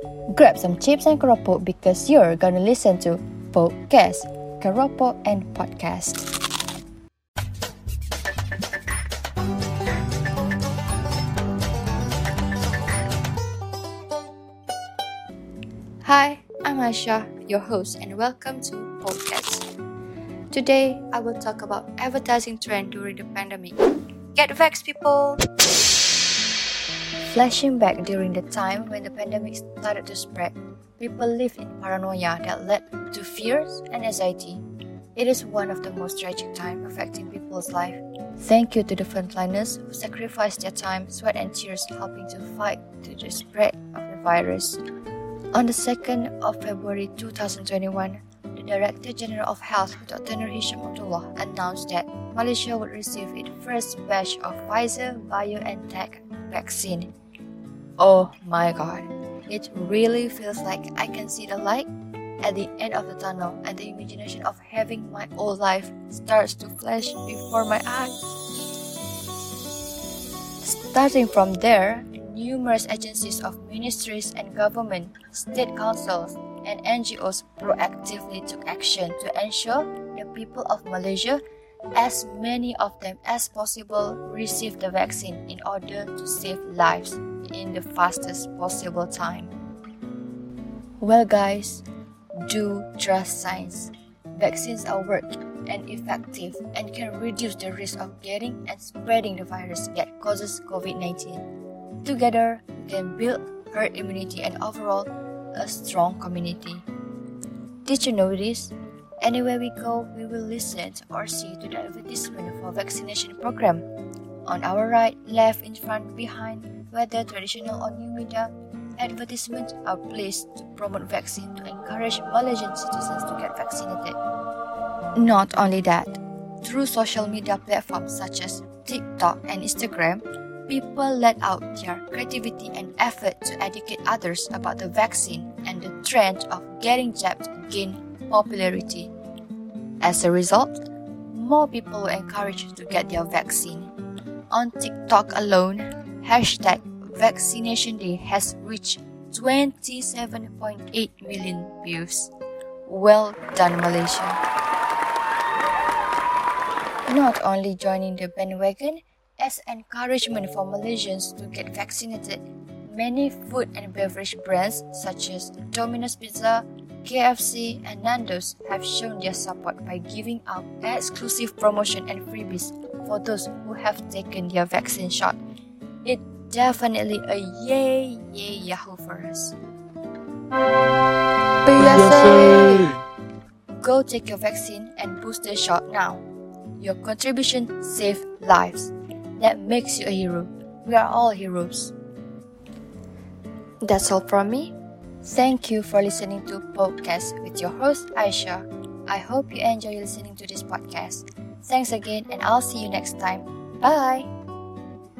Grab some chips and keropok because you're gonna listen to Pokcast, keropok and podcast. Hi, I'm Aisha, your host, and welcome to Pokcast. Today, I will talk about advertising trend during the pandemic. Get vaxxed, people! Flashing back during the time when the pandemic started to spread, people lived in paranoia that led to fears and anxiety. It is one of the most tragic times affecting people's life. Thank you to the frontliners who sacrificed their time, sweat, and tears helping to fight to the spread of the virus. On the 2nd of February 2021, the Director General of Health, Dr. Noor Hisham Abdullah, announced that Malaysia would receive its first batch of Pfizer BioNTech vaccine. Oh my god, it really feels like I can see the light at the end of the tunnel, and the imagination of having my old life starts to flash before my eyes. Starting from there, numerous agencies of ministries and government, state councils, and NGOs proactively took action to ensure the people of Malaysia, as many of them as possible, receive the vaccine in order to save lives in the fastest possible time. Well, guys, do trust science. Vaccines are work and effective and can reduce the risk of getting and spreading the virus that causes COVID 19. Together, we can build herd immunity and overall a strong community. Did you know this? Anywhere we go, we will listen or see to the advertisement for vaccination program. On our right, left, in front, behind, whether traditional or new media, advertisements are placed to promote vaccine to encourage Malaysian citizens to get vaccinated. Not only that, through social media platforms such as TikTok and Instagram, people let out their creativity and effort to educate others about the vaccine and the trend of getting jabbed gain popularity. As a result, more people were encouraged to get their vaccine. On TikTok alone, hashtag vaccination day has reached 27.8 million views. Well done, Malaysia. Not only joining the bandwagon, as encouragement for Malaysians to get vaccinated, many food and beverage brands such as Domino's Pizza, KFC, and Nando's have shown their support by giving out exclusive promotion and freebies for those who have taken their vaccine shot. It definitely a yay, yay, yahoo for us. PSA! Go take your vaccine and booster shot now. Your contribution saves lives. That makes you a hero. We are all heroes. That's all from me. Thank you for listening to Pokcast with your host Aisha. I hope you enjoy listening to this podcast. Thanks again and I'll see you next time. Bye.